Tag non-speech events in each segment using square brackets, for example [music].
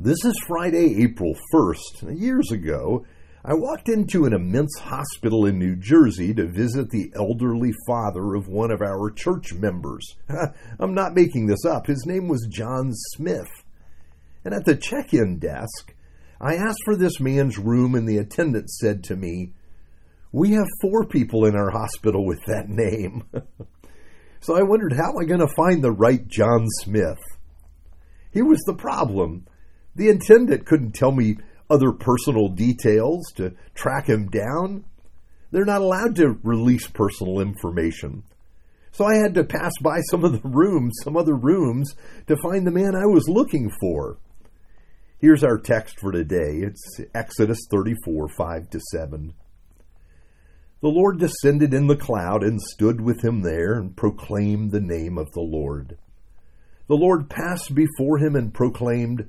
This is Friday, April 1st. Years ago, I walked into an immense hospital in New Jersey to visit the elderly father of one of our church members. [laughs] I'm not making this up. His name was John Smith. And at the check in desk, I asked for this man's room, and the attendant said to me, We have four people in our hospital with that name. [laughs] so I wondered, how am I going to find the right John Smith? Here was the problem. The intendant couldn't tell me other personal details to track him down. They're not allowed to release personal information. So I had to pass by some of the rooms, some other rooms, to find the man I was looking for. Here's our text for today. It's Exodus 34, 5 to 7. The Lord descended in the cloud and stood with him there and proclaimed the name of the Lord. The Lord passed before him and proclaimed,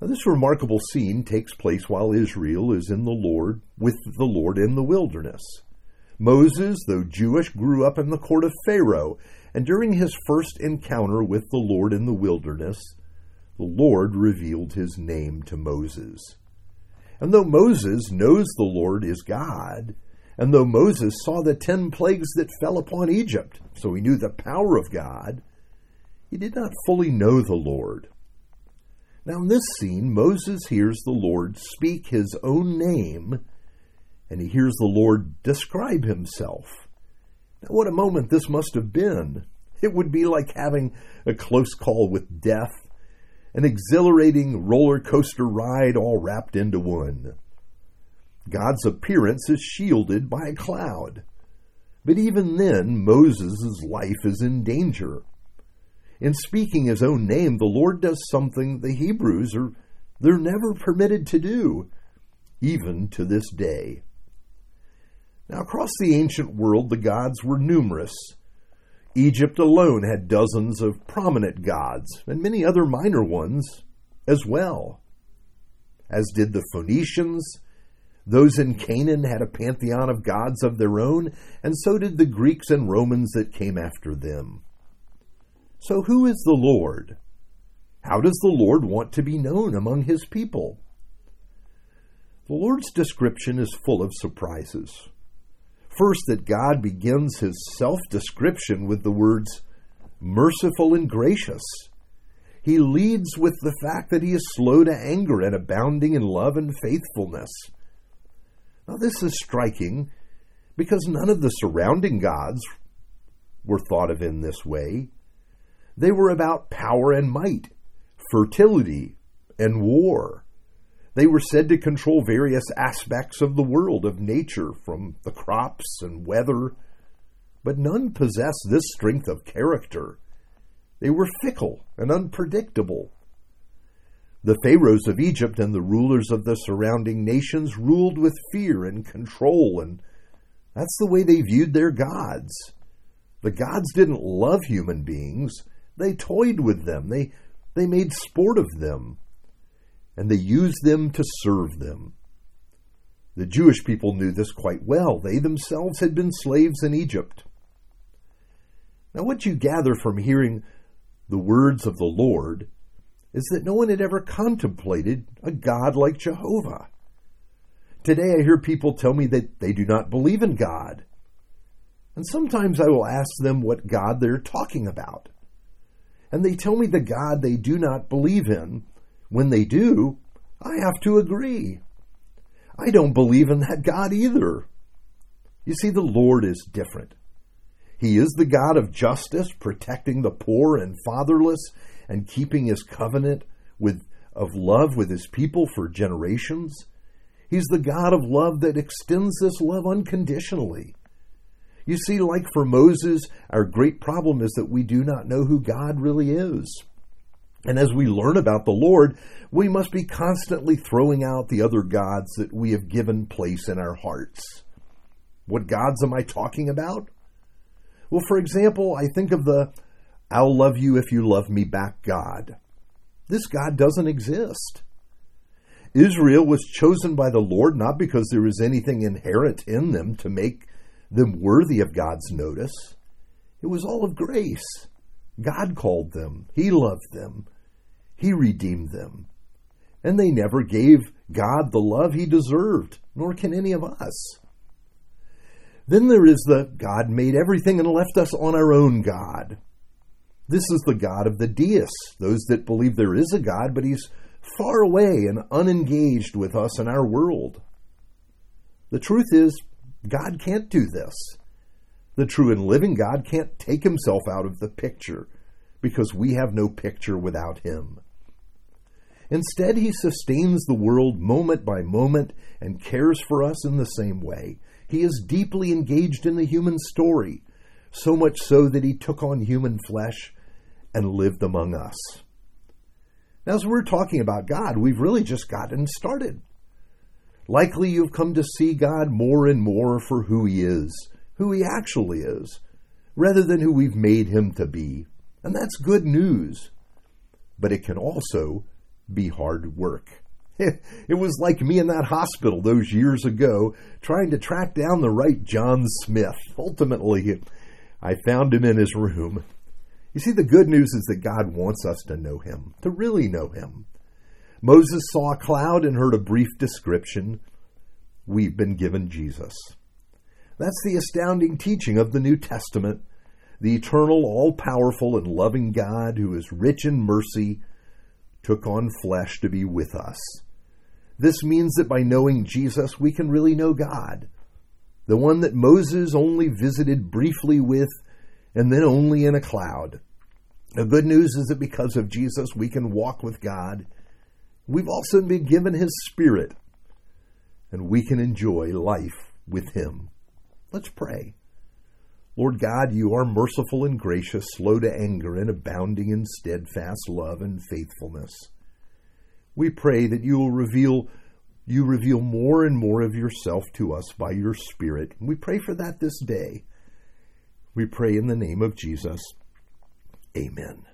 Now, this remarkable scene takes place while Israel is in the Lord with the Lord in the wilderness. Moses, though Jewish, grew up in the court of Pharaoh, and during his first encounter with the Lord in the wilderness, the Lord revealed his name to Moses. And though Moses knows the Lord is God, and though Moses saw the ten plagues that fell upon Egypt, so he knew the power of God, he did not fully know the Lord. Now, in this scene, Moses hears the Lord speak his own name, and he hears the Lord describe himself. Now, what a moment this must have been! It would be like having a close call with death an exhilarating roller coaster ride all wrapped into one. God's appearance is shielded by a cloud. But even then, Moses' life is in danger. In speaking his own name, the Lord does something the Hebrews are they're never permitted to do, even to this day. Now, across the ancient world, the gods were numerous Egypt alone had dozens of prominent gods, and many other minor ones as well. As did the Phoenicians, those in Canaan had a pantheon of gods of their own, and so did the Greeks and Romans that came after them. So, who is the Lord? How does the Lord want to be known among his people? The Lord's description is full of surprises. First, that God begins his self description with the words merciful and gracious. He leads with the fact that he is slow to anger and abounding in love and faithfulness. Now, this is striking because none of the surrounding gods were thought of in this way. They were about power and might, fertility and war. They were said to control various aspects of the world, of nature, from the crops and weather, but none possessed this strength of character. They were fickle and unpredictable. The pharaohs of Egypt and the rulers of the surrounding nations ruled with fear and control, and that's the way they viewed their gods. The gods didn't love human beings, they toyed with them, they, they made sport of them and they used them to serve them. The Jewish people knew this quite well. They themselves had been slaves in Egypt. Now, what you gather from hearing the words of the Lord is that no one had ever contemplated a God like Jehovah. Today, I hear people tell me that they do not believe in God. And sometimes I will ask them what God they're talking about. And they tell me the God they do not believe in when they do, I have to agree. I don't believe in that God either. You see, the Lord is different. He is the God of justice, protecting the poor and fatherless and keeping his covenant with, of love with his people for generations. He's the God of love that extends this love unconditionally. You see, like for Moses, our great problem is that we do not know who God really is. And as we learn about the Lord, we must be constantly throwing out the other gods that we have given place in our hearts. What gods am I talking about? Well, for example, I think of the I'll love you if you love me back God. This God doesn't exist. Israel was chosen by the Lord not because there was anything inherent in them to make them worthy of God's notice. It was all of grace. God called them, He loved them, He redeemed them. And they never gave God the love He deserved, nor can any of us. Then there is the God made everything and left us on our own God. This is the God of the deists, those that believe there is a God, but He's far away and unengaged with us and our world. The truth is, God can't do this. The true and living God can't take himself out of the picture because we have no picture without him. Instead, he sustains the world moment by moment and cares for us in the same way. He is deeply engaged in the human story, so much so that he took on human flesh and lived among us. Now, as we're talking about God, we've really just gotten started. Likely you've come to see God more and more for who He is, who He actually is, rather than who we've made Him to be. And that's good news. But it can also be hard work. [laughs] It was like me in that hospital those years ago trying to track down the right John Smith. Ultimately, I found him in his room. You see, the good news is that God wants us to know him, to really know him. Moses saw a cloud and heard a brief description. We've been given Jesus. That's the astounding teaching of the New Testament. The eternal, all powerful, and loving God, who is rich in mercy, took on flesh to be with us. This means that by knowing Jesus, we can really know God. The one that Moses only visited briefly with, and then only in a cloud. The good news is that because of Jesus, we can walk with God We've also been given His Spirit, and we can enjoy life with Him. Let's pray. Lord God, you are merciful and gracious, slow to anger, and abounding in steadfast love and faithfulness. We pray that you will reveal you reveal more and more of yourself to us by your Spirit. We pray for that this day. We pray in the name of Jesus. Amen.